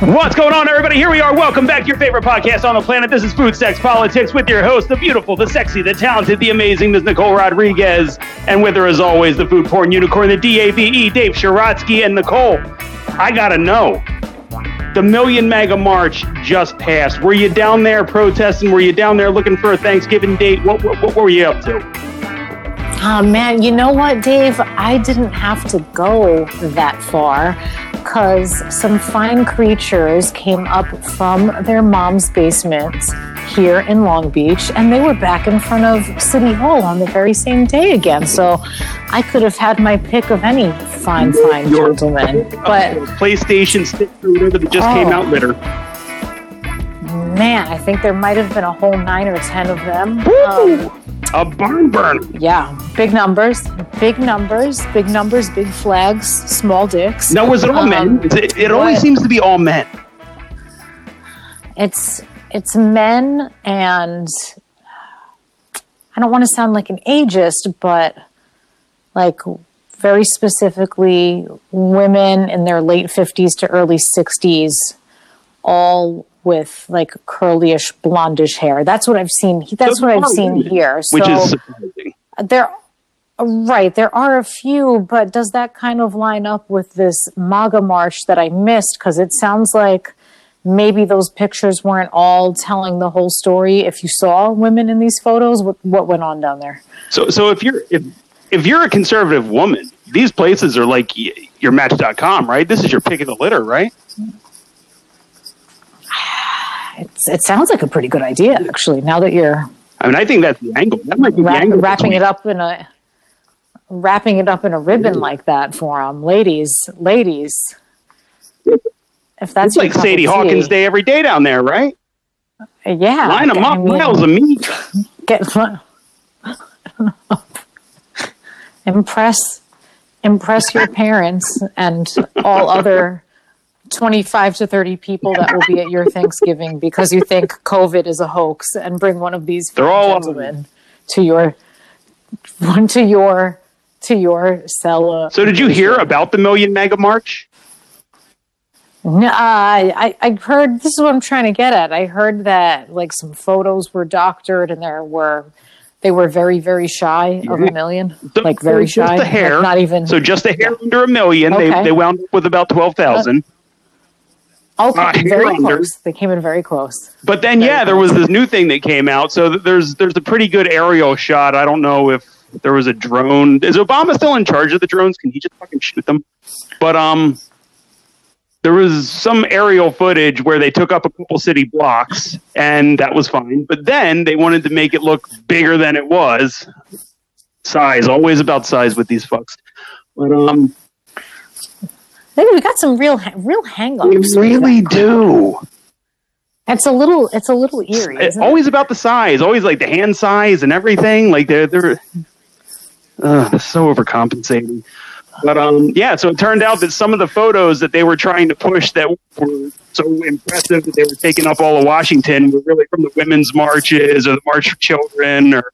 What's going on, everybody? Here we are. Welcome back to your favorite podcast on the planet. This is Food Sex Politics with your host, the beautiful, the sexy, the talented, the amazing Ms. Nicole Rodriguez. And with her, as always, the food porn unicorn, the DAVE, Dave Sharatsky. And Nicole, I got to know the Million MAGA March just passed. Were you down there protesting? Were you down there looking for a Thanksgiving date? What, what, what were you up to? Oh man, you know what, Dave? I didn't have to go that far because some fine creatures came up from their mom's basement here in Long Beach and they were back in front of City Hall on the very same day again. So I could have had my pick of any fine, fine Your- gentleman. But PlayStation stick or whatever that just came Oh. out litter. man, I think there might have been a whole nine or ten of them. Woo! Um, A barn burn. yeah, big numbers, big numbers, big numbers, big flags, small dicks. Now, was it all men? Um, It, it always seems to be all men. It's it's men and I don't want to sound like an ageist, but like very specifically women in their late 50s to early 60s all with like curlyish blondish hair. That's what I've seen. That's what I've seen here. So Which is surprising. there right there are a few but does that kind of line up with this maga march that i missed because it sounds like maybe those pictures weren't all telling the whole story if you saw women in these photos what, what went on down there So, so if you're if if you're a conservative woman, these places are like your Match.com, right? This is your pick of the litter, right? It's, it sounds like a pretty good idea actually now that you're I mean, I think that's the angle. That might be the angle. wrapping it up in a wrapping it up in a ribbon like that for them ladies ladies if that's It's like Sadie. Hawkins Day every day down there, right? yeah Line them I up, mean- miles of meat. get impress impress your parents and all other 25 to 30 people that will be at your Thanksgiving because you think COVID is a hoax and bring one of these They're all gentlemen to your one to your to your cell. Uh, so did you hear about the Million MAGA March? No, uh, I I heard this is what I'm trying to get at. I heard that like some photos were doctored and there were they were very very shy of a million so, like very shy the hair like not even so just a hair yeah. under a million okay. they, they wound up with about 12000 all uh, very close. They came in very close. But then, very yeah, close. there was this new thing that came out. So there's there's a pretty good aerial shot. I don't know if there was a drone. Is Obama still in charge of the drones? Can he just fucking shoot them? But um, there was some aerial footage where they took up a couple city blocks, and that was fine. But then they wanted to make it look bigger than it was. Size always about size with these fucks. But um Hey, we got some real real hang-ups. we really do. It's a little it's a little eerie. It's Isn't it? always about the size, always like the hand size and everything. Like they're they're uh, so overcompensating. But um, yeah. So it turned out that some of the photos that they were trying to push that were so impressive that they were taking up all of Washington were really from the women's marches or the March for Children or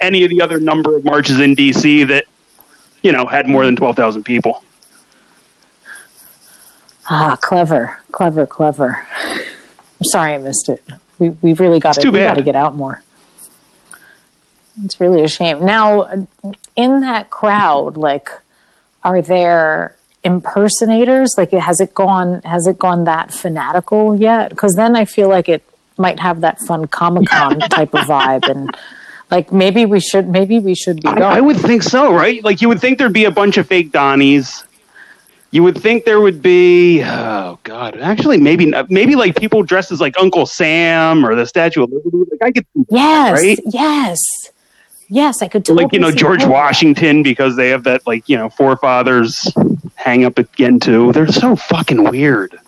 any of the other number of marches in D.C. that you know had more than twelve thousand people. Ah, clever, clever, clever. I'm sorry I missed it. We we really got to we got to get out more. It's really a shame. Now, in that crowd, like, are there impersonators? Like, has it gone has it gone that fanatical yet? Because then I feel like it might have that fun Comic Con type of vibe, and like maybe we should maybe we should be I. I would think so, right? Like you would think there'd be a bunch of fake Donnies. You would think there would be, oh god, actually maybe uh, maybe like people dressed as like Uncle Sam or the Statue of Liberty. Like I could, yes, right? yes, yes. I could totally like you know George that. Washington because they have that like you know forefathers hang up again too. They're so fucking weird.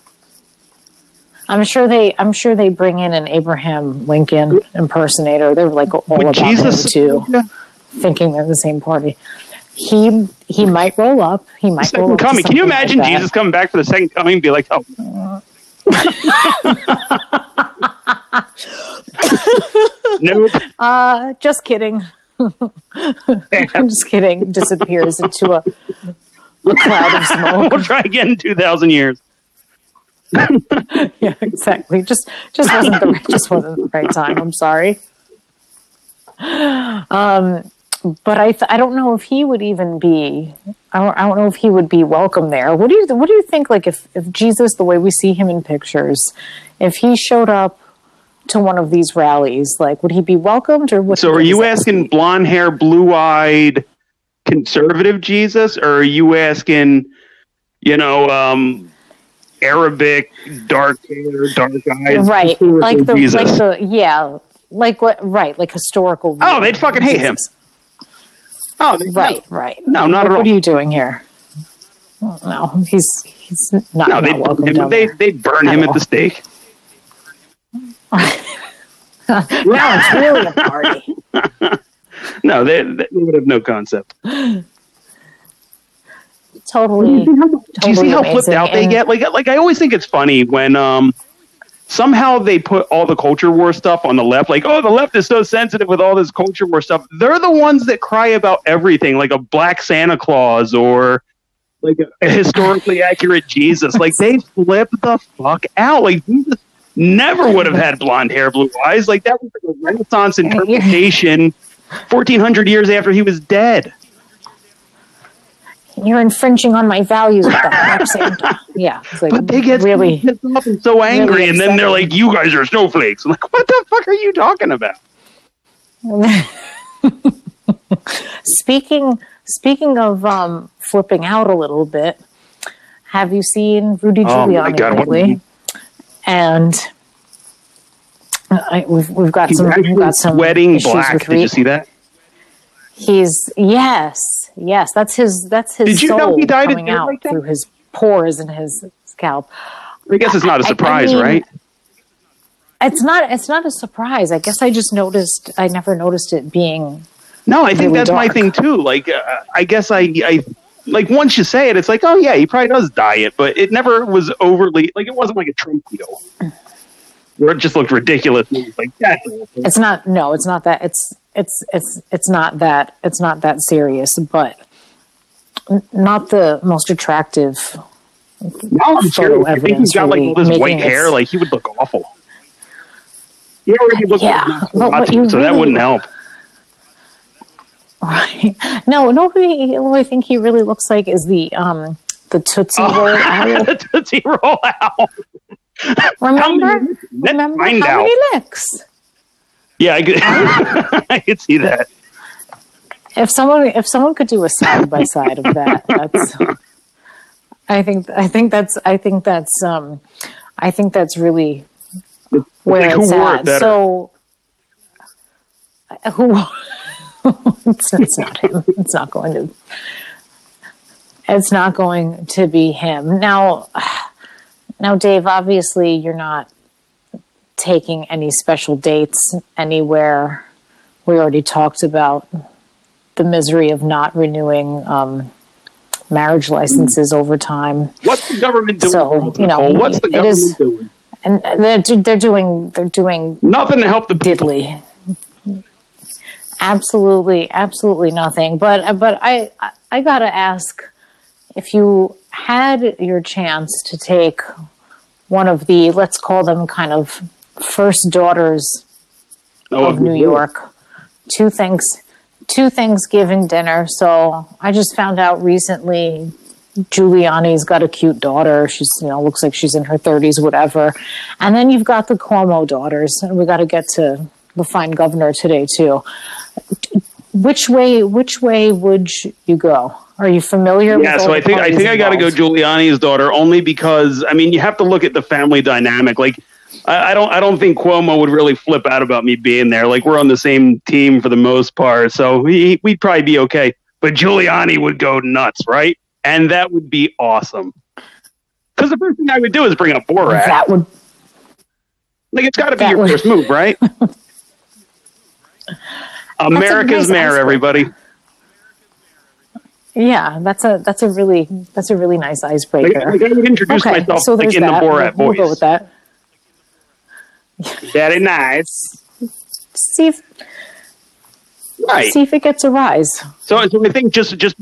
I'm sure they. I'm sure they bring in an Abraham Lincoln impersonator. They're like all about Jesus too, thinking they're the same party. He he might roll up. He might roll Second up coming. Can you something like imagine. Jesus coming back for the second coming and be like, oh. nope. Uh, just kidding. I'm just kidding. Disappears into a, a cloud of smoke. we'll try again in 2,000 years. yeah, exactly. Just just wasn't the just wasn't the right time. I'm sorry. Um, but I th- I don't know if he would even be. I don't, I don't know if he would be welcome there. What do you What do you think? Like if if Jesus, the way we see him in pictures, if he showed up to one of these rallies, like would he be welcomed or would? So, are you asking blonde hair, blue eyed, conservative Jesus, or are you asking, you know, um, Arabic, dark hair, dark eyes, right? Like the Jesus? like the yeah, like what? Right, like historical. Oh, they'd fucking hate him. Oh, Right, right. No, not at all. What are you doing here? No, he's he's not, No, not they welcome him, down they they burn At him at all. the stake. now it's really a party. No, they, they would have no concept. Totally. Do you see Totally how flipped out they get? Like, like I always think it's funny when um somehow they put all the culture war stuff on the left. Like, oh, the left is so sensitive with all this culture war stuff. They're the ones that cry about everything, like a black Santa Claus or like a, historically accurate Jesus. Like they flip the fuck out. Like Jesus never would have had blonde hair, blue eyes. Like that was like a Renaissance interpretation. Fourteen hundred years after he was dead. You're infringing on my values with that Yeah, it's like But they get really. so pissed off and so angry, and then they're like, "You guys are snowflakes." I'm like, "What the fuck are you talking about?" speaking speaking of um, flipping out a little bit, have you seen Rudy Oh, Giuliani God, what- lately? And I, we've we've got He's some we've got some sweating black. Did you see that? He's yes, yes. That's his. That's his Did you soul know he died coming out like through his pores and his scalp. I guess it's not a surprise, mean, right? It's not. It's not a surprise. I guess I just noticed. I never noticed it being. No, I think really that's my thing too. Like, uh, I guess I, I, like once you say it, it's like, oh yeah, he probably does dye it, but it never was overly like it wasn't like a Trump where it just looked ridiculous. It like awful. It's not. No, it's not that. It's. It's. It's. It's not that. It's not that serious. But not the most attractive. Now I'm serious. I think he's got like all this white hair. Like he would look awful. He already looked Yeah, like but what you so that wouldn't help. Right. No. No. Who, he, who I think he really looks like is the um the Tootsie Roll owl. the Tootsie Roll owl. Remember? Let's Remember how many licks? Yeah, I could, I could see that. If someone if someone could do a side by side of that, that's. I think I think that's I think that's um I think that's really where Like, it's it at. So who it's, it's not him. It's not going to it's not going to be him. Now now Dave, obviously you're not taking any special dates anywhere. We already talked about the misery of not renewing um, marriage licenses over time. What's the government doing? So, you know, what's the government is- doing? and they're they're doing they're doing Nothing to help the people. diddly. Absolutely, absolutely nothing. But but I I- I gotta ask if you had your chance to take one of the let's call them kind of first daughters Oh, of New York. Two things, two Thanksgiving dinner. So I just found out recently Giuliani's got a cute daughter. She's you know looks like she's in her thirties, whatever. And then you've got the Cuomo daughters, and we got to get to the fine governor today too. Which way? Which way would you go? Are you familiar? Yeah, with so I think I think I got to go? Giuliani's daughter only because I mean you have to look at the family dynamic. Like I, I don't I don't think Cuomo would really flip out about me being there. Like we're on the same team for the most part, so we we'd probably be okay. But Giuliani would go nuts, right? And that would be awesome. Because the first thing I would do is bring up Borat. That would like it's got to be your would- first move, right? America's nice mayor, icebreaker. everybody. yeah. That's a that's a really that's a really nice icebreaker. like I would introduce myself so like in the. Borat we'll, voice. We'll go with that. Very nice. See if Right. see if it gets a rise. So, so I think just just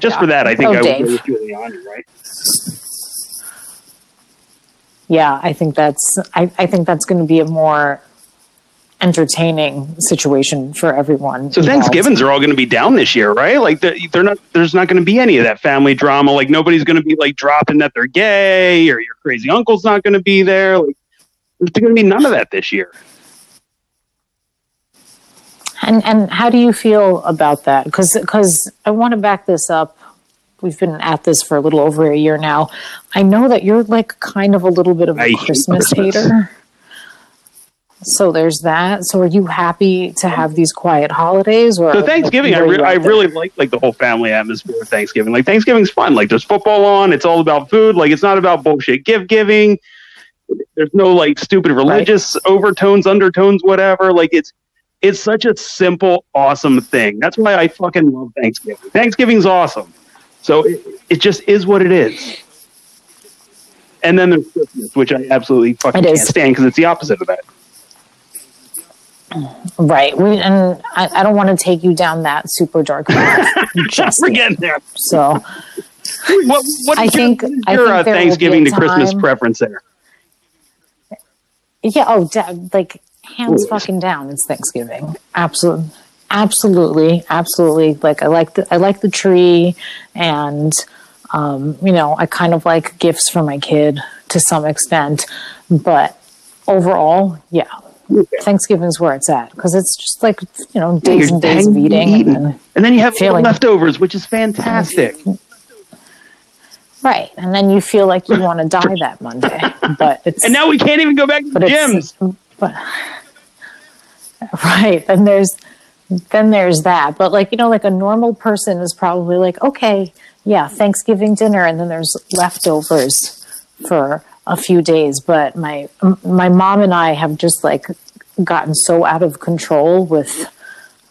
just for that, I think Oh, I would Dave. go with Giuliani, right? yeah, I think that's I, I think that's going to be a more entertaining situation for everyone. So involved. Thanksgivings are all going to be down this year, right? Like they're, they're not. There's not going to be any of that family drama. Like nobody's going to be like dropping that they're gay or your crazy uncle's not going to be there. Like there's going to be none of that this year. And and how do you feel about that? Because because I want to back this up. We've been at this for a little over a year now. I know that you're like kind of a little bit of a Christmas, Christmas. hater. So there's that. So are you happy to have these quiet holidays? Or So Thanksgiving, I, re- I really like like the whole family atmosphere of Thanksgiving. Like Thanksgiving's fun. Like there's football on. It's all about food. Like it's not about bullshit gift giving. There's no like stupid religious overtones, undertones, whatever. Like it's it's such a simple, awesome thing. That's why I fucking love Thanksgiving. Thanksgiving's awesome. So it, it just is what it is. And then there's Christmas, which I absolutely fucking can't stand because it's the opposite of that. right. We, and I, I don't want to take you down that super dark path. just We're getting there. so What, what I think- your, I your think uh, there will be a Thanksgiving to Christmas preference there? Yeah. Oh, da- like hands Ooh. fucking down. It's Thanksgiving. Absolutely, absolutely, absolutely. Like I like the I like the tree, and um, you know I kind of like gifts for my kid to some extent, but overall, yeah. Thanksgiving's where it's at because it's just like you know days You're and days of eating, eating. and, And then you have leftovers, which is fantastic. Right, and then you feel like you want to die that Monday, but it's And now we can't even go back to the gyms. but right. Then there's then there's that. But like you know like a normal person is probably like okay yeah thanksgiving dinner and then there's leftovers for a few days. But my my mom and i have just like gotten so out of control with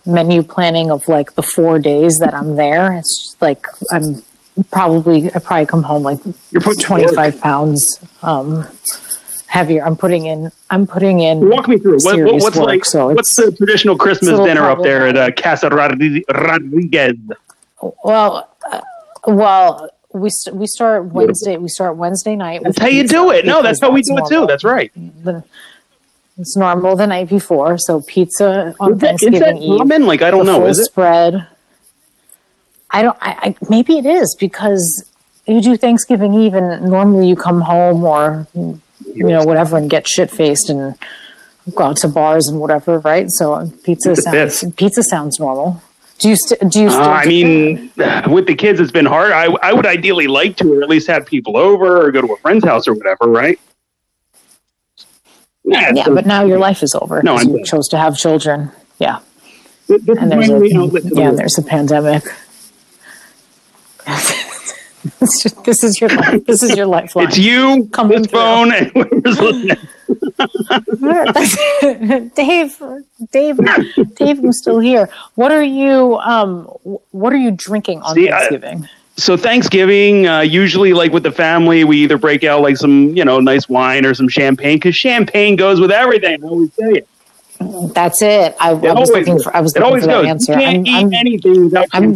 menu planning of like the four days that i'm there. It's just like i'm probably i probably come home like You're putting 25 pounds um heavier i'm putting in i'm putting in Walk me through. What, what, what's work, like? so what's the traditional Christmas dinner up there at uh, Casa Rodri- Rodriguez? well uh, well we st- we start wednesday we start wednesday night That's how you do it. No, that's how we do it too. That's right. It's normal the night before so pizza on Is that, is thanksgiving that eve common? Like I don't know. Is it? spread i don't I, I maybe it is because you do thanksgiving eve and normally you come home or you know whatever and get shit faced and go out to bars and whatever right? So pizza sounds pizza sounds normal. Do you st- do you still Uh, I mean, with the kids, it's been hard. I, I would ideally like to, or at least have people over, or go to a friend's house or whatever, right? Nah, yeah so but now your life is over No, you chose to have children. Yeah. And there's a yeah there's a pandemic this is your life. This is your lifeline. It's you, Coming this through. phone, and whoever's listening. Dave, Dave, Dave, I'm still here. What are you? Um, what are you drinking on See, I- Thanksgiving? So Thanksgiving, uh, usually like with the family, we either break out like some, you know, nice wine or some champagne because champagne goes with everything. I always say it. That's it. I, I was looking for. I was It looking for that goes. answer. I'm, eat I'm, anything without I'm.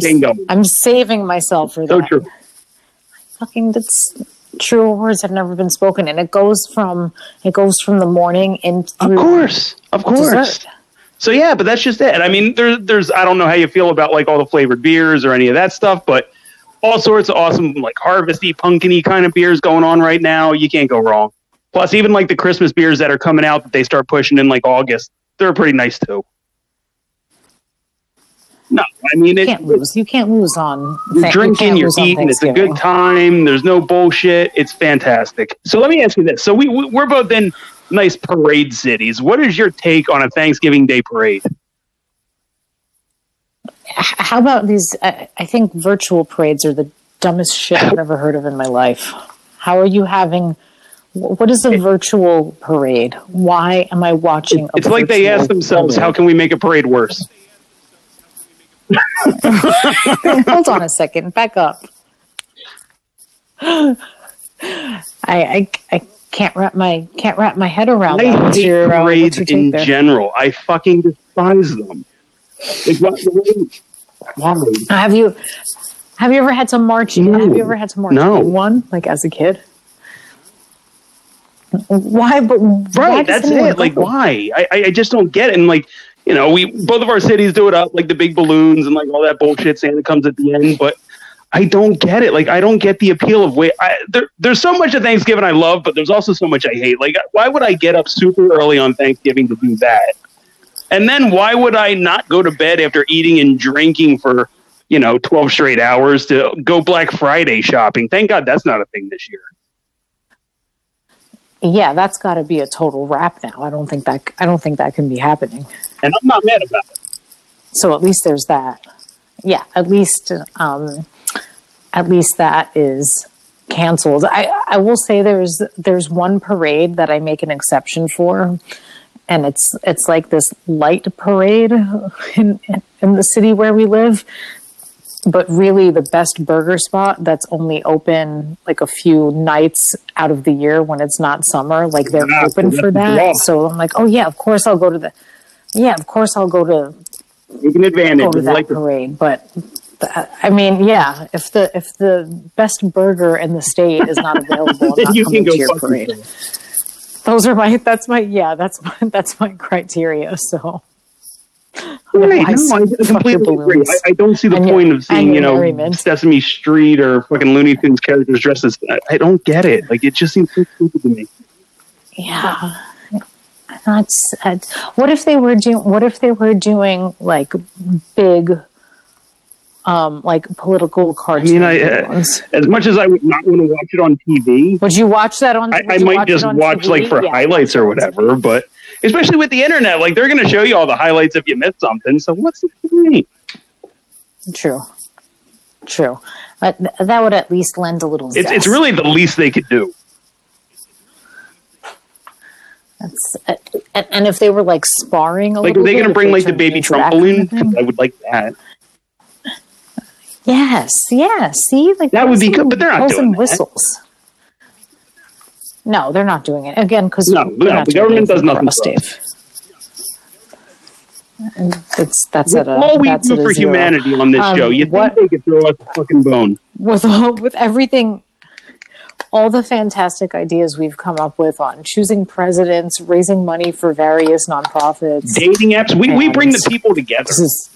I'm saving myself for that. So true. Fucking, that's true words have never been spoken, and it goes from it goes from the morning into Of course, of course. dessert. So yeah, but that's just it. I mean, there's there's I don't know how you feel about like all the flavored beers or any of that stuff, but all sorts of awesome like harvesty, pumpkiny kind of beers going on right now. You can't go wrong. Plus, even like the Christmas beers that are coming out that they start pushing in like August, they're pretty nice too. No, I mean You it, can't lose. You can't lose on. you're drinking, can't you're eating. It's a good time. There's no bullshit. It's fantastic. So let me ask you this: So we we- we're both in nice parade cities. What is your take on a Thanksgiving Day parade? How about these? I, I think virtual parades are the dumbest shit I've ever heard of in my life. How are you having? Wh- What is a virtual parade? Why am I watching? It's like they ask themselves, parade? "How can we make a parade worse?" Hold on a second. Back up. I, I I can't wrap my can't wrap my head around that. I What's hate your, uh, parades take in there? general. I fucking despise them. Like, why? Have you have you ever had to march? No. Have you ever had to march No. one like as a kid? Why? But why Right, that's it. Like, go? why? I, I I just don't get it. And like, you know, we both of our cities do it up, like the big balloons and like all that bullshit. Santa comes at the end, but I don't get it. Like, I don't get the appeal of wait. I, there, there's so much of Thanksgiving I love, but there's also so much I hate. Like, why would I get up super early on Thanksgiving to do that? And then why would I not go to bed after eating and drinking for you know 12 straight hours to go Black Friday shopping? Thank God that's not a thing this year. Yeah, that's got to be a total wrap now. I don't think that I don't think that can be happening. And I'm not mad about it. So at least there's that. Yeah, at least um, at least that is canceled. I I will say there's there's one parade that I make an exception for, and it's it's like this light parade in in the city where we live. But really, the best burger spot that's only open like a few nights out of the year when it's not summer, like they're Yeah, open for that. So I'm like, oh yeah, of course I'll go to the, yeah, of course I'll go to Taking advantage. go to that like parade. But I mean, yeah, if the if the best burger in the state is not available, I'm not you can go to parade. Those are my that's my yeah that's my that's my criteria. So Right, no, I completely agree. I, I don't see the And your- point of seeing, you know, merriment. Sesame Street or fucking Looney Tunes characters dressed as. I, I don't get it. Like, it just seems so stupid to me. yeah. That's uh, what if they were doing what if they were doing like big um like political I cartoons mean, I, uh, as much as I would not want to watch it on TV, would you watch that on I, I might watch just on watch TV? like for Yeah. highlights or whatever. But especially with the internet, like they're going to show you all the highlights if you missed something. So what's the point? True. True. But th- that would at least lend a little It's it's really the least they could do. That's, uh, and, if they were like sparring a Like, little are they going to bring like the baby Trump kind balloon? of. I would like that. Yes, yes. See, like That would be good, but they're not doing and that. No, they're not doing it again because No, no, the government does nothing for us. Dave. And It's that's at a all we that's do for zero. humanity on this Um, show, you what- think they could throw us a fucking bone? with all, with everything all the fantastic ideas we've come up with on choosing presidents raising money for various nonprofits Dating apps, we, we bring the people together. is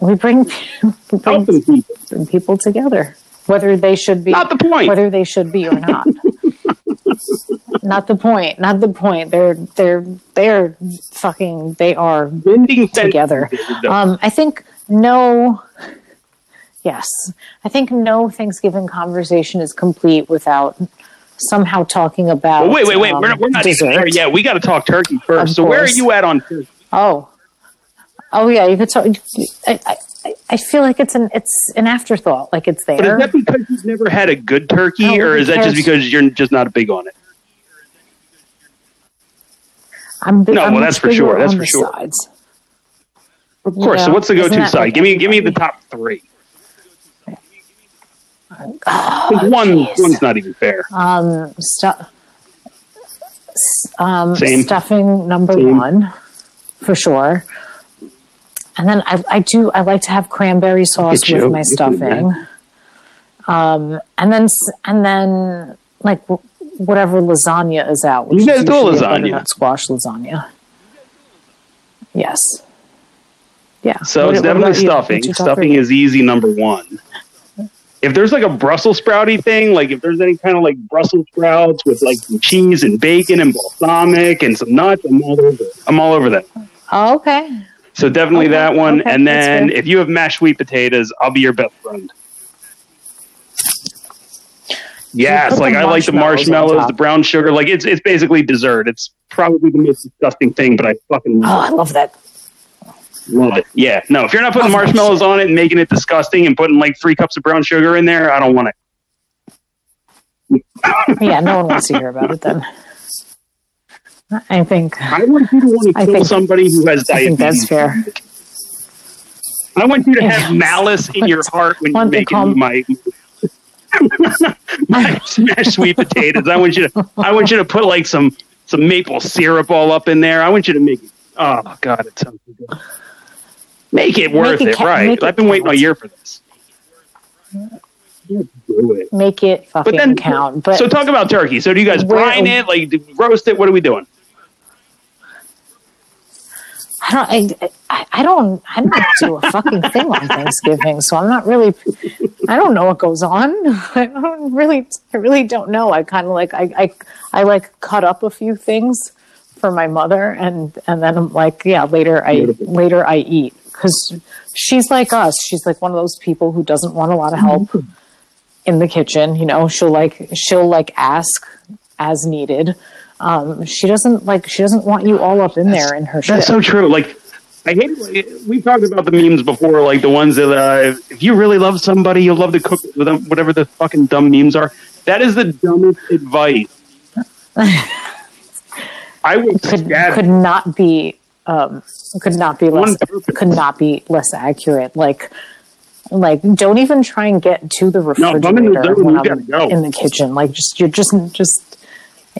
we bring, we bring, people. bring people together whether they should be Not the point. whether they should be or not not the point not the point they're they're they're fucking they are Bending together. Um, I think no. Yes, I think no Thanksgiving conversation is complete without somehow talking about. Well, wait, wait, wait. um, we're not, we're not even there yet. We got to talk turkey first. So where are you at on turkey? Oh, oh yeah, you could talk. I, I, I- I feel like it's an it's an afterthought. Like it's there. But is that because you've never had a good turkey, or is that just because- you're just not big on it? I'm big, No, I'm well, that's for sure, that's for sure. Sides. Of course. So what's the go-to side? like give me, give me the top three. Oh, one, jeez. one's not even fair. Um, stu- um, Same. stuffing number Same. one for sure. And then I, I do I like to have cranberry sauce with my stuffing. Um, and then and then like whatever lasagna is out. You guys do lasagna. squash lasagna. Yes. Yeah. So What- it's definitely stuffing. What's your top Stuffing is easy number one. If there's like a Brussels sprouty thing, like if there's any kind of like Brussels sprouts with like cheese and bacon and balsamic and some nuts, I'm all over. I'm all over that. Oh, okay. So definitely Okay, that one. okay, and then if you have mashed sweet potatoes, I'll be your best friend. Yes, like I like the marshmallows on marshmallows, top. the brown sugar. Like it's it's basically dessert. It's probably the most disgusting thing, but I fucking Oh, I love that. love it. Yeah, no, if you're not putting marshmallows on it and making it disgusting and putting like three cups of brown sugar in there, I don't want it. Yeah, no one wants to hear about it then. I think I want you to want to kill think- somebody who has diabetes. I think that's fair. I want you to have Yeah. malice in your heart when you're Want making call- my my smashed sweet potatoes. I want you to I want you to put like some some maple syrup all up in there. I want you to make it. Oh God, it sounds good. Make it worth it it, ca- right? it I've been waiting all count. year for this. do it. Make it fucking But then, count. But so talk about turkey. So do you guys brine it, like roast it? What are we doing? I don't. I, I, don't. I don't do a fucking thing on Thanksgiving, so I'm not really. I don't know what goes on. I don't really. I really don't know. I kind of like. I, I. I like cut up a few things for my mother, and and then I'm like, yeah. Later, I Beautiful. later I eat because she's like us. She's like one of those people who doesn't want a lot of help mm-hmm. in the kitchen. You know, she'll like she'll like ask as needed. Um, she doesn't like she doesn't want you all up in there in her shit. That's so true. Like, I hate. We've talked about the memes before, like the ones that uh, if you really love somebody, you'll love to cook with them. Whatever the fucking dumb memes are. That is the dumbest advice. I would could could not be um, could not be less could not be less accurate. Like like don't even try and get to the No, if I'm in the refrigerator zone, when I'm go. in the kitchen. Like just you're just just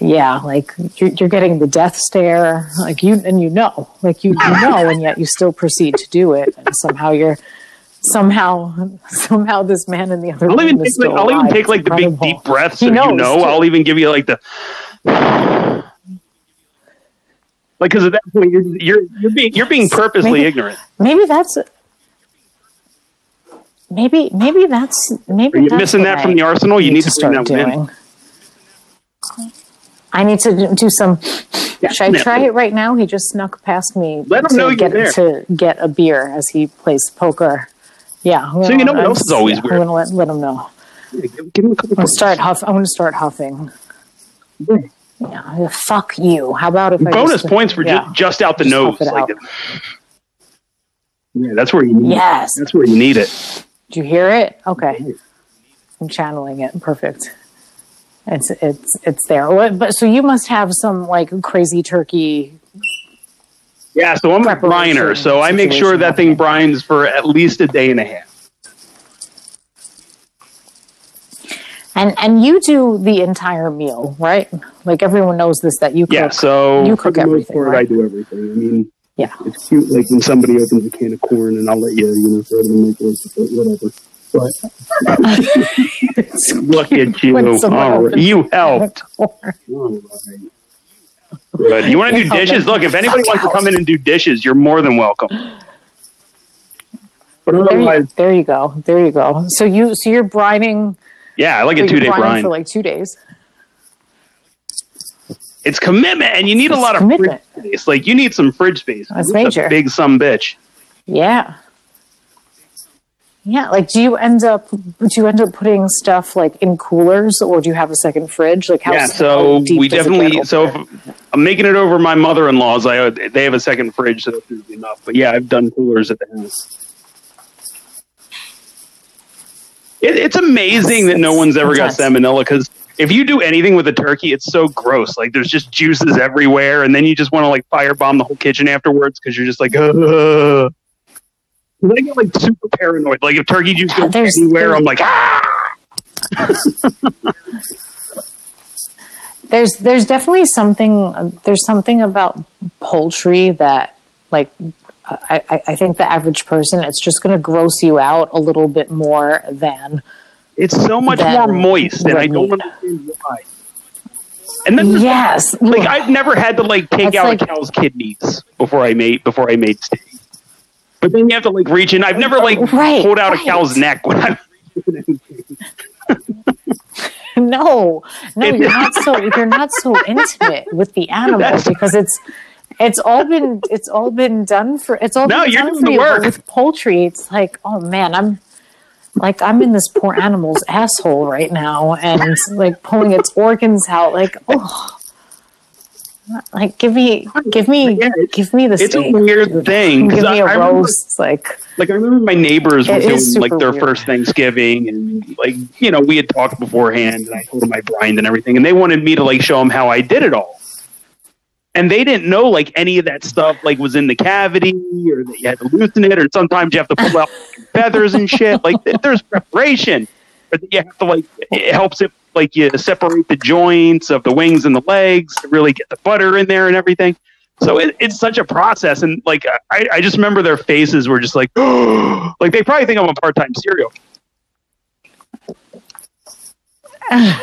yeah, like you're, you're getting the death stare. Like you and you know, like you, you know, and yet you still proceed to do it, and somehow you're somehow somehow this man in the other I'll room even take like I'll even take like the big deep breaths. He you know, too. I'll even give you like the like because at that point you're you're you're being you're being purposely Maybe- ignorant. maybe that's maybe maybe that's maybe Are you that's missing that I from the arsenal? You need to start one in. I need to do- some. Should I try it right now? He just snuck past me Let him to know get there. to get a beer as he plays poker. Yeah. So you know what else is always yeah, weird? I'm gonna let, let him know. Yeah, give, give him a couple I'm gonna start huff. I'm gonna start huffing. Yeah. Fuck you. How about if I bonus just, points for yeah. ju- just out the Just nose. Like, out. yeah, that's where you need it. Yes. That's where you need it. Do you hear it? Okay. I'm channeling it. Perfect. It's it's it's there. What- But so you must have some like crazy turkey. Yeah, so I'm a briner, so I make sure that thing brines for at least a day and a half. And and you do the entire meal, right? Like everyone knows this that you cook. Yeah, so you for cook everything, part, right? I do everything. I mean, Yeah. it's cute, like when somebody opens a can of corn, and I'll let you, you know, throw it in the microwave, whatever. But look at you, When oh, All right. you helped. Or- All right. Good. You want to do dishes? Look, if anybody wants to come in and do dishes, you're more than welcome. But There you, otherwise, there you go. There you go. So you so you're brining. yeah, I like a you're two day brining brine. for like two days. It's commitment, and you need a It's lot of commitment. fridge space. Like you need some fridge space. That's You're a major. Big some bitch. Yeah. Yeah, like do you end up do you end up putting stuff like in coolers or do you have a second fridge? Like how yeah, how so deep we definitely. So I'm making it over my mother-in-law's. I they have a second fridge, so that's usually enough. But yeah, I've done coolers at the house. It, it's amazing that no one's ever got salmonella because if you do anything with a turkey, it's so gross. Like there's just juices everywhere, and then you just want to like firebomb the whole kitchen afterwards because you're just like, Ugh. I get like super paranoid. Like if turkey juice goes there's- anywhere, there's- I'm like, ah. there's there's definitely something there's something about poultry that like I, I- I think the average person it's just going to gross you out a little bit more than It's so much more moist, and I don't understand why. And then yes like I've never had to like take That's out like- a cow's kidneys before I made before I made steak. But then you have to like reach in. I've never like Right, pulled out right. a cow's neck when I. no no you're not so you're not so intimate with the animal because it's it's all been it's all been done for it's all No, been you're done doing for the you work. with poultry it's like oh man i'm like i'm in this poor animal's asshole right now and like pulling its organs out like oh like give me give me Yeah, give me the It's a weird thing. give me a I remember, roast It's like like I remember my neighbors were doing like their weird. first Thanksgiving, and like you know we had talked beforehand, and I told them I brined and everything, and they wanted me to like show them how I did it all. And they didn't know like any of that stuff like was in the cavity or that you had to loosen it or sometimes you have to pull out feathers and shit. Like there's preparation, but you have to like it helps it like you separate the joints of the wings and the legs to really get the butter in there and everything. So it, it's such a process, and like I, I just remember their faces were just like, like they probably think I'm a part time serial.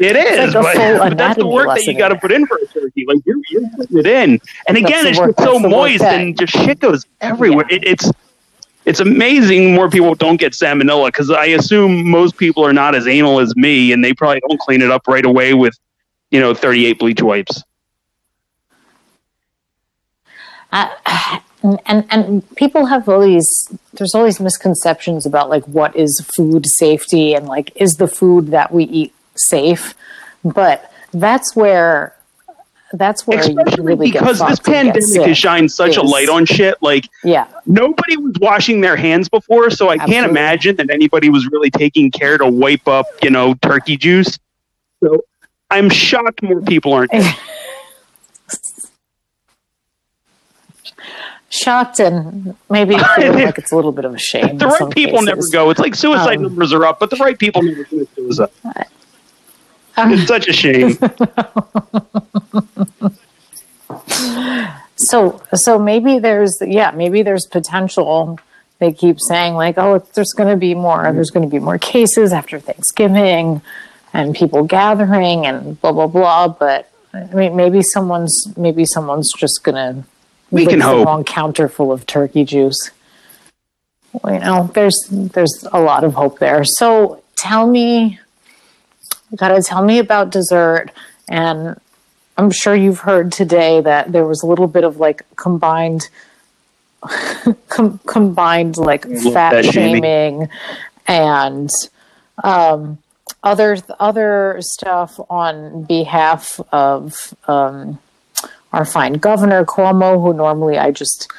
It is, like but, but that's the work that you got to put in for a turkey. Like you're, you're putting it in, and again, it's work- just so that's the work moist and just shit goes everywhere. Yeah. It, it's it's amazing more people don't get salmonella because I assume most people are not as anal as me, and they probably don't clean it up right away with you know 38 bleach wipes. Uh, and, and and people have all these there's all these misconceptions about like what is food safety and like is the food that we eat safe but that's where that's where you Especially really because this fucked and get pandemic has shined such a light on shit. Like yeah nobody was washing their hands before, so I can't imagine that anybody was really taking care to wipe up, you know, turkey juice. So I'm shocked more people aren't. shocked and maybe like it's a little bit of a shame the right people never go. It's like suicide Um, numbers are up, but the right people never commit suicide. It's such a shame. So so maybe there's yeah maybe there's potential. They keep saying like oh there's going to be more there's going to be more cases after Thanksgiving, and people gathering and blah blah blah. But I mean maybe someone's maybe someone's just going to We can hope. wrong counter full of turkey juice. Well, you know there's there's a lot of hope there. So tell me, you got to tell me about dessert. And I'm sure you've heard today that there was a little bit of like combined, com- combined like fat shaming and um, other other stuff on behalf of um, our fine governor Cuomo, who normally I just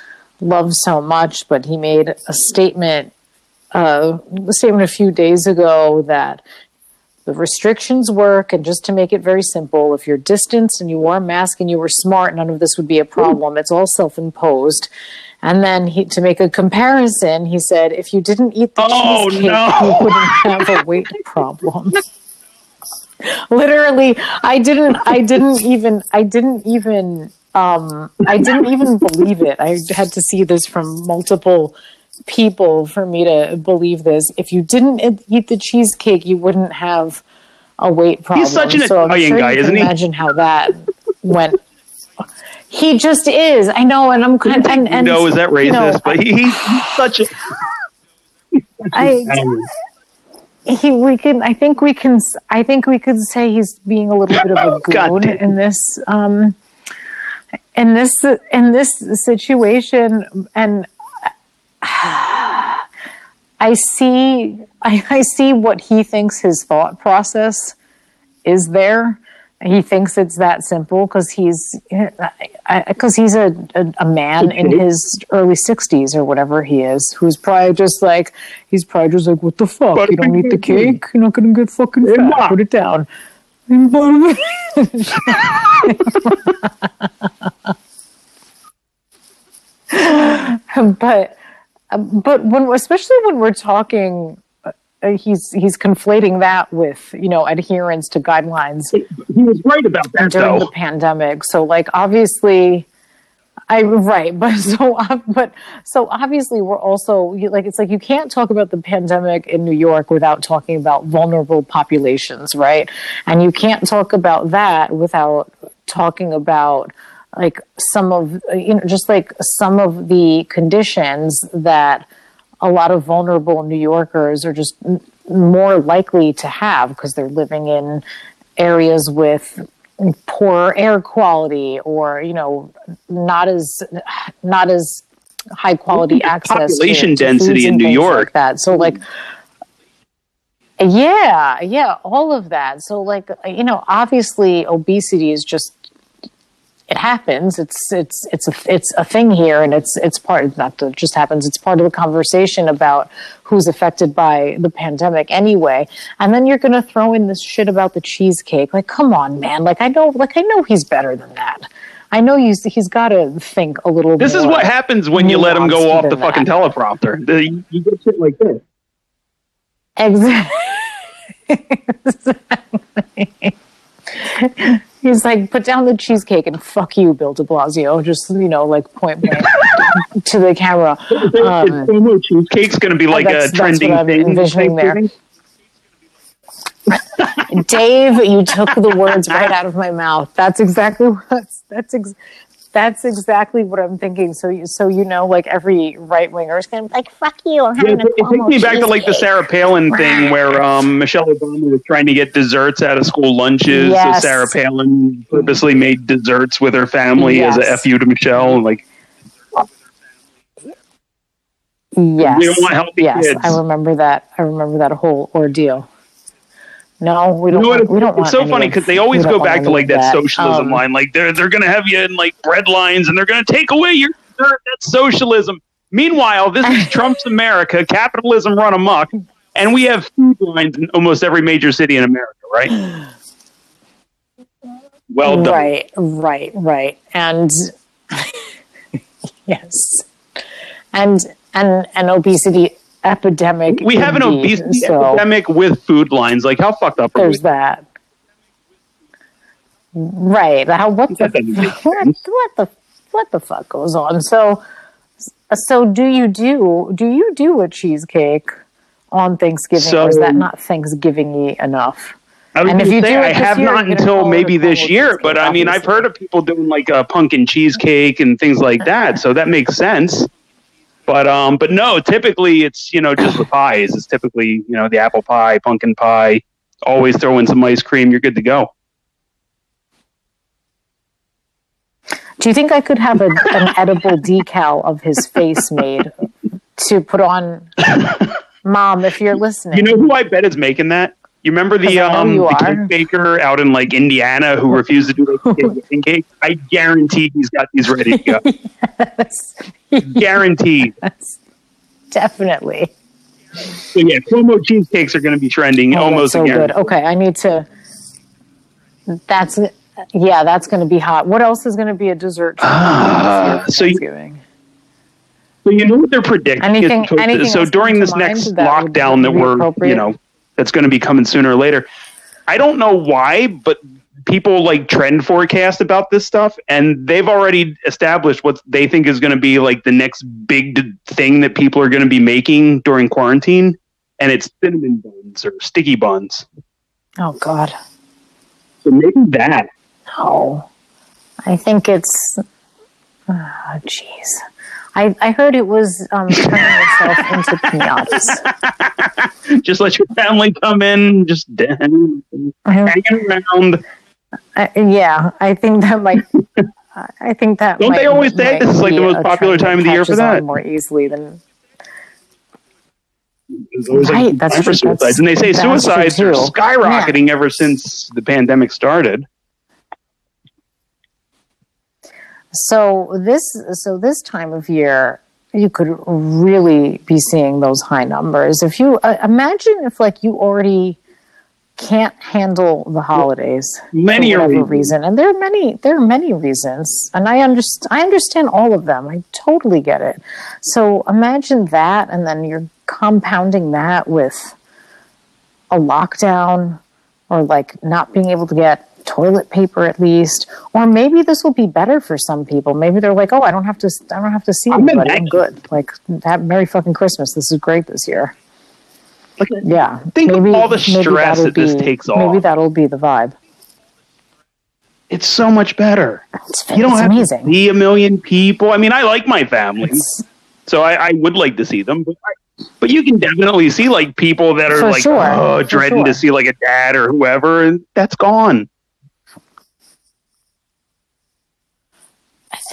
love so much, but he made a statement uh, a statement a few days ago that the restrictions work and just to make it very simple if you're distanced and you wore a mask and you were smart none of this would be a problem. It's all self-imposed. And then he to make a comparison he said if you didn't eat the Oh, cheesecake no. you wouldn't have a weight problem. Literally i didn't i didn't even i didn't even um i didn't even believe it. I had to see this from multiple people for me to believe this if you didn't eat- the cheesecake you wouldn't have a weight problem He's such an so Italian sure guy, isn't he? imagine how that went he just is i know and i'm kind of and, and no, is that racist? you know, but he, he's, such a. I, he we can i think we can i think we could say he's being a little bit of a goon in this um in this in this situation and i see I, I see what he thinks his thought process is there. He thinks it's that simple because he's because he's a, a, a man in his early 60s or whatever he is who's probably just like he's probably just like what the fuck? But you don't eat the cake? you're not gonna get fucking fat. Ma. put it down. But but when especially when we're talking uh, he's he's conflating that with you know adherence to guidelines He was right about that, during though. the pandemic. So like obviously I right, but so uh, but so obviously we're also like it's like you can't talk about the pandemic in New York without talking about vulnerable populations, right? And you can't talk about that without talking about like some of you know just like some of the conditions that a lot of vulnerable New Yorkers are just more likely to have because they're living in areas with poor air quality or you know not as not as high quality access population to density in New York. like that so like yeah yeah all of that so like you know obviously obesity is just it happens it's it's it's a it's a thing here and it's it's part not that just happens it's part of the conversation about who's affected by the pandemic anyway and then you're going to throw in this shit about the cheesecake like come on man like i know like i know he's better than that i know he's he's got to think a little bit. This is what happens when you let him go off the than fucking that. teleprompter. The- You you get shit like this. Exactly. He's like, put down the cheesecake and fuck you, Bill de Blasio. Just, you know, like point blank to the camera. Um, Cheesecake's going to be like that's- a that's trending what I'm thing. envisioning there. Dave, you took the words right out of my mouth. That's exactly what that's ex- that's exactly what I'm thinking. So you so you know, like every right winger is gonna be like, "Fuck you!" I'm Yeah, having it, a it takes me back to like the. Sarah Palin thing where um, Michelle Obama was trying to get desserts out of school lunches. Yes. So Sarah Palin purposely made desserts with her family as a fu to Michelle. and, Like Yes, we don't want healthy yes, kids. I remember that. I remember that whole ordeal. No, we don't. know what? want, we don't It's so funny because they always go back to like of that, socialism Um, line. Like they're they're gonna have you in like bread lines and they're gonna take away your dessert. That's socialism. Meanwhile, this is Trump's America. Capitalism run amok, and we have food lines in almost every major city in America. Right? Well done. Right, right, right. And yes. And and and obesity epidemic. We have an obesity so epidemic with food lines. Like how fucked up are we? That. Right. How what the That what, what the what the fuck goes on? So so do you do do you do a cheesecake on Thanksgiving or is that not Thanksgiving enough? I was And if you say do I have year, not until maybe this year, but I mean I've heard of people doing like a pumpkin cheesecake and things like that, so that makes sense. But um, but no, typically it's you know just the pies. It's typically you know the apple pie, pumpkin pie. Always throw in some ice cream. You're good to go. Do you think I could have a, an edible decal of his face made to put on? Mom, if you're listening, You know who I bet is making that? You remember the 'Cause I know um the cake baker out in like Indiana who refused to do like cake? I guarantee he's got these ready to go. Yes, Guaranteed. definitely. So yeah, Cuomo cheesecakes are going to be trending Oh, almost so again. good. Okay, I need to. That's yeah, that's going to be hot. What else is going to be a dessert? Ah, for so you- So you know what they're predicting? Anything- anything so during this next that lockdown that we're you know that's going to be coming sooner or later. I don't know why, but people like trend forecast about this stuff, and they've already established what they think is going to be like the next big thing that people are going to be making during quarantine, and it's cinnamon buns or sticky buns. Oh God, So maybe that. no! I think it's. Oh, jeez. I, I heard it was um, turning itself into pinatas. Just let your family come in, just hanging around. Uh, yeah, I think that might. I think that. Don't might, they always say might this is like the most popular time of the year for that? More easily than There's always Right, like that's for suicides, that's- and they say suicides are too. skyrocketing ever since the pandemic started. So this so this time of year, you could really be seeing those high numbers. If you uh, imagine if like you already can't handle the holidays Many for whatever reason, and there are many there are many reasons, and I understand I understand all of them. I totally get it. So imagine that, and then you're compounding that with a lockdown or like not being able to get toilet paper at least or maybe this will be better for some people. Maybe they're like oh i don't have to i don't have to see I'm anybody. i'm good. Like have merry fucking christmas. This is great this year. Like, yeah. Think of all the maybe stress this be- takes off. maybe that'll be the vibe. It's so much better. it's, You don't it's have amazing. to see a million people. I mean, I like my family, It's- so I, I would like to see them. But, I, but you can definitely see like people that are For like sure, oh, dreading to see like a dad or whoever, and that's gone.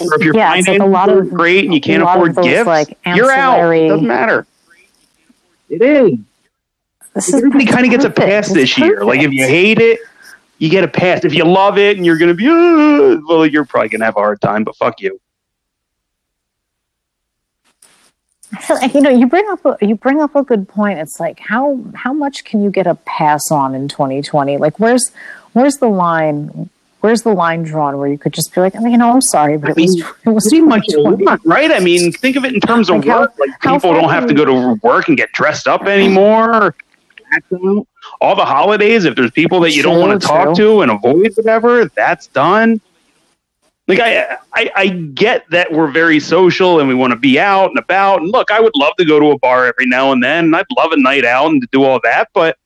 Or if you're yeah it's like a lot of great and you can't a lot of afford those, gifts, like you're out. ancillary- Doesn't matter. It is. this is Everybody that's kind of gets a perfect. pass It's this year. Like if you hate it, you get a pass. If you love it and you're gonna be, "Uh," well, you're probably gonna have a hard time. But fuck you. Like, you know, you bring up a, you bring up a good point. It's like how how much can you get a pass on in 2020? Like where's where's the line? Where's the line drawn where you could just be like, you know, I'm sorry, but I it was mean, it was much, 2020. right? I mean, think of it in terms of Like how- work. Like people don't have to go to work and get dressed up anymore. All the holidays, if there's people that you don't want to talk true. to and avoid, whatever, that's done. Like I, I, I get that we're very social and we want to be out and about. And look, I would love to go to a bar every now and then. and I'd love a night out and to do all that, but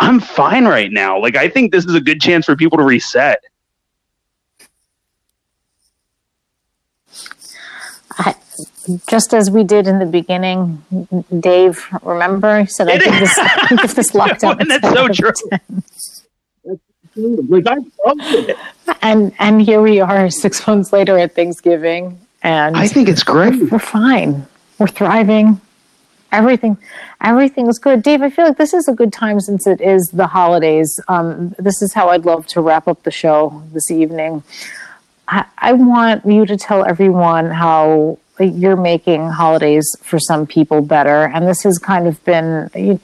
I'm fine right now. Like I think this is a good chance for people to reset. Just as we did in the beginning, Dave. Remember, he said, "I think this, I this lockdown." And that's so 10 out of true. 10." Like I loved it. And and here we are, six months later at Thanksgiving, and I think it's great. we're fine. We're thriving. Everything, everything is good. Dave, I feel like this is a good time since it is the holidays. Um, this is how I'd love to wrap up the show this evening. I, I want you to tell everyone how you're making holidays for some people better, and this has kind of been you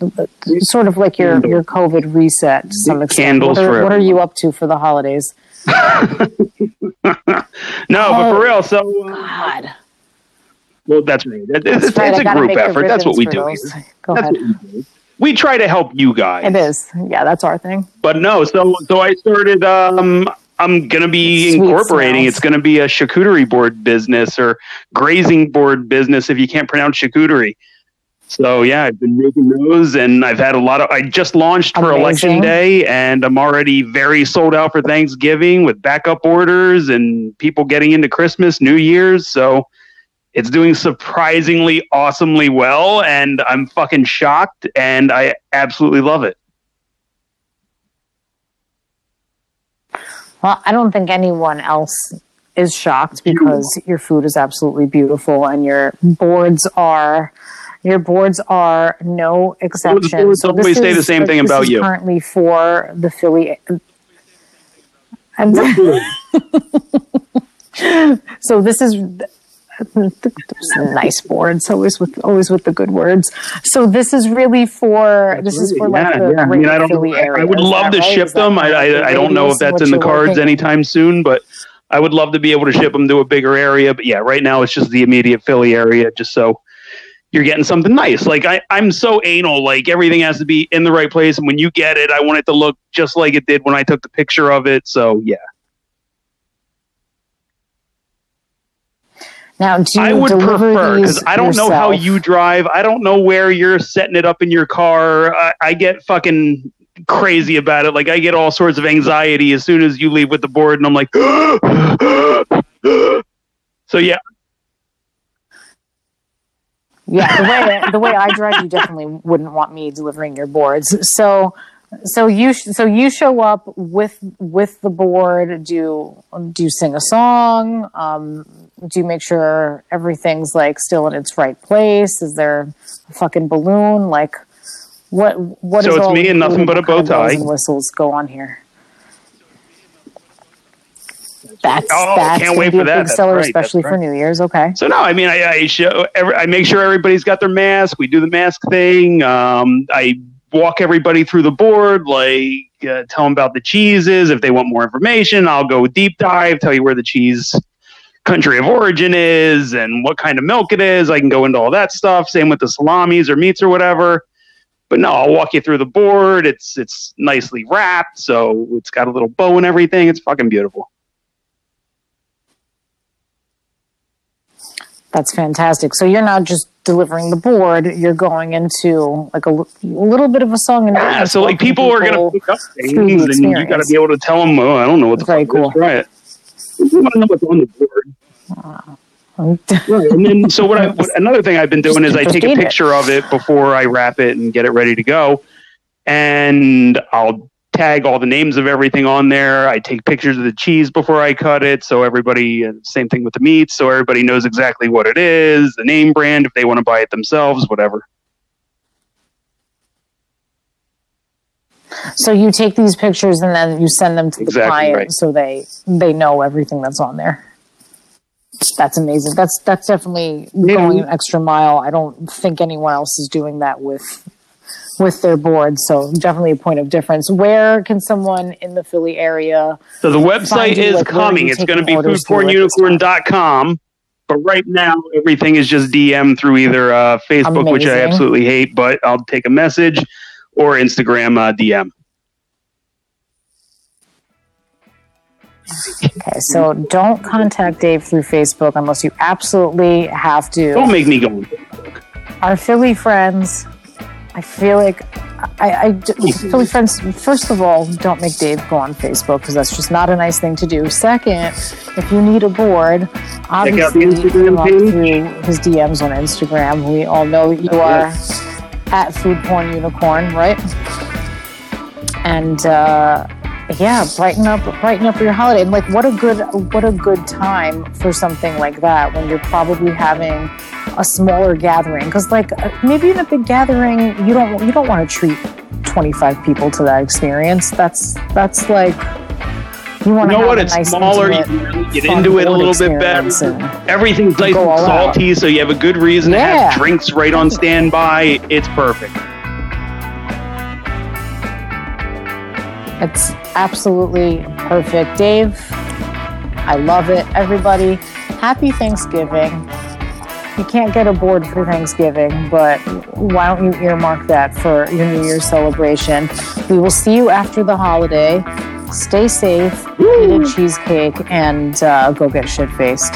sort of like your your COVID reset to some extent. Candles what are, what are you up to for the holidays? No, but Oh. for real. So, uh, God, well, that's right. It- It's, That's right, it's a group effort. That's what we do. for here. those. Go That's ahead. what we do. We try to help you guys. It is. Yeah, that's our thing. But no, so so I started. Um, I'm gonna be Sweet incorporating. smells. It's gonna be a charcuterie board business or grazing board business if you can't pronounce charcuterie. So yeah, I've been making those, and I've had a lot of. I just launched for election day, and I'm already very sold out for Thanksgiving with backup orders and people getting into Christmas, New Year's. So it's doing surprisingly awesomely well, and I'm fucking shocked, and I absolutely love it. Well, I don't think anyone else is shocked because your food is absolutely beautiful and your boards are your boards are no exception. boards always say the same thing this about is you. Currently for the Philly. And so this is nice boards always with always with the good words so this is really for this is for like yeah, the yeah. I mean, I don't. Philly area. I would love to right? ship them. I, kind of the I, I don't know if that's in the cards working? anytime soon, but I would love to be able to ship them to a bigger area. But yeah, right now it's just the immediate Philly area, just so you're getting something nice. Like I, I'm so anal. Like everything has to be in the right place, and when you get it, I want it to look just like it did when I took the picture of it. So yeah, Now, do you I would prefer because I don't know how you drive. I don't know where you're setting it up in your car. I, I get fucking crazy about it. Like I get all sorts of anxiety as soon as you leave with the board, and I'm like, so yeah, Yeah, the way the way I drive, you definitely wouldn't want me delivering your boards. So, so you sh- so you show up with with the board. Do do you sing a song? Um, do you make sure everything's like still in its right place? Is there a fucking balloon? Like, what what So is it's all me and nothing but a What kind of bow tie. whistles go on here. That's Oh, that's can't gonna wait be for a that. big seller, right, especially that's for New Year's. Okay. So no, I mean, I, I show, every, I make sure everybody's got their mask. We do the mask thing. Um, I walk everybody through the board, like uh, tell them about the cheeses. If they want more information, I'll go deep dive, tell you where the cheese country of origin is and what kind of milk it is. I can go into all that stuff. Same with the salamis or meats or whatever. But no, I'll walk you through the board. It's it's nicely wrapped, so it's got a little bow and everything. It's fucking beautiful. That's fantastic. So you're not just delivering the board; you're going into like a little bit of a song and Yeah, so like walking people are gonna pick up things, and you got to be able to tell them. Oh, I don't know what the Very fuck it cool. Right. Want to know what's on the board. Right. And then, so what I what, another thing I've been doing is I take a picture of it before I wrap it and get it ready to go, and I'll tag all the names of everything on there. I take pictures of the cheese before I cut it, so everybody. uh, Same thing with the meat, so everybody knows exactly what it is, the name brand, if they want to buy it themselves, whatever. So you take these pictures and then you send them to the Exactly client right. so they they know everything that's on there. That's amazing. That's that's definitely Yeah. going an extra mile. I don't think anyone else is doing that with with their board. So definitely a point of difference. Where can someone in the Philly area So the website Find you, is like, where are coming. you It's going to taking be orders through at this foodpornunicorn.com. But right now, everything is just DM through either uh, Facebook, which I Amazing. absolutely hate, but I'll take a message. Or Instagram uh, DM. Okay, so don't contact Dave through Facebook unless you absolutely have to. Don't make me go. On Facebook. Our Philly friends, I feel like I, I Philly friends. First of all, don't make Dave go on Facebook because that's just not a nice thing to do. Second, if you need a board, obviously him up through his DMs on Instagram. We all know that you are at Food Porn Unicorn, right? And uh, yeah, brighten up, brighten up your holiday. And like, what a good, what a good time for something like that when you're probably having a smaller gathering. Because like, uh, maybe in a big gathering, you don't, you don't want to treat 25 people to that experience. That's that's like. You, you know what? It's nice smaller. You really get into it a little bit better. Everything's nice and salty, out. so you have a good reason yeah. to have drinks right on standby. It's perfect. It's absolutely perfect. Dave, I love it. Everybody, happy Thanksgiving. You can't get a board for Thanksgiving, but why don't you earmark that for your New Year's celebration? We will see you after the holiday. Stay safe, eat a cheesecake, and uh, go get shit faced.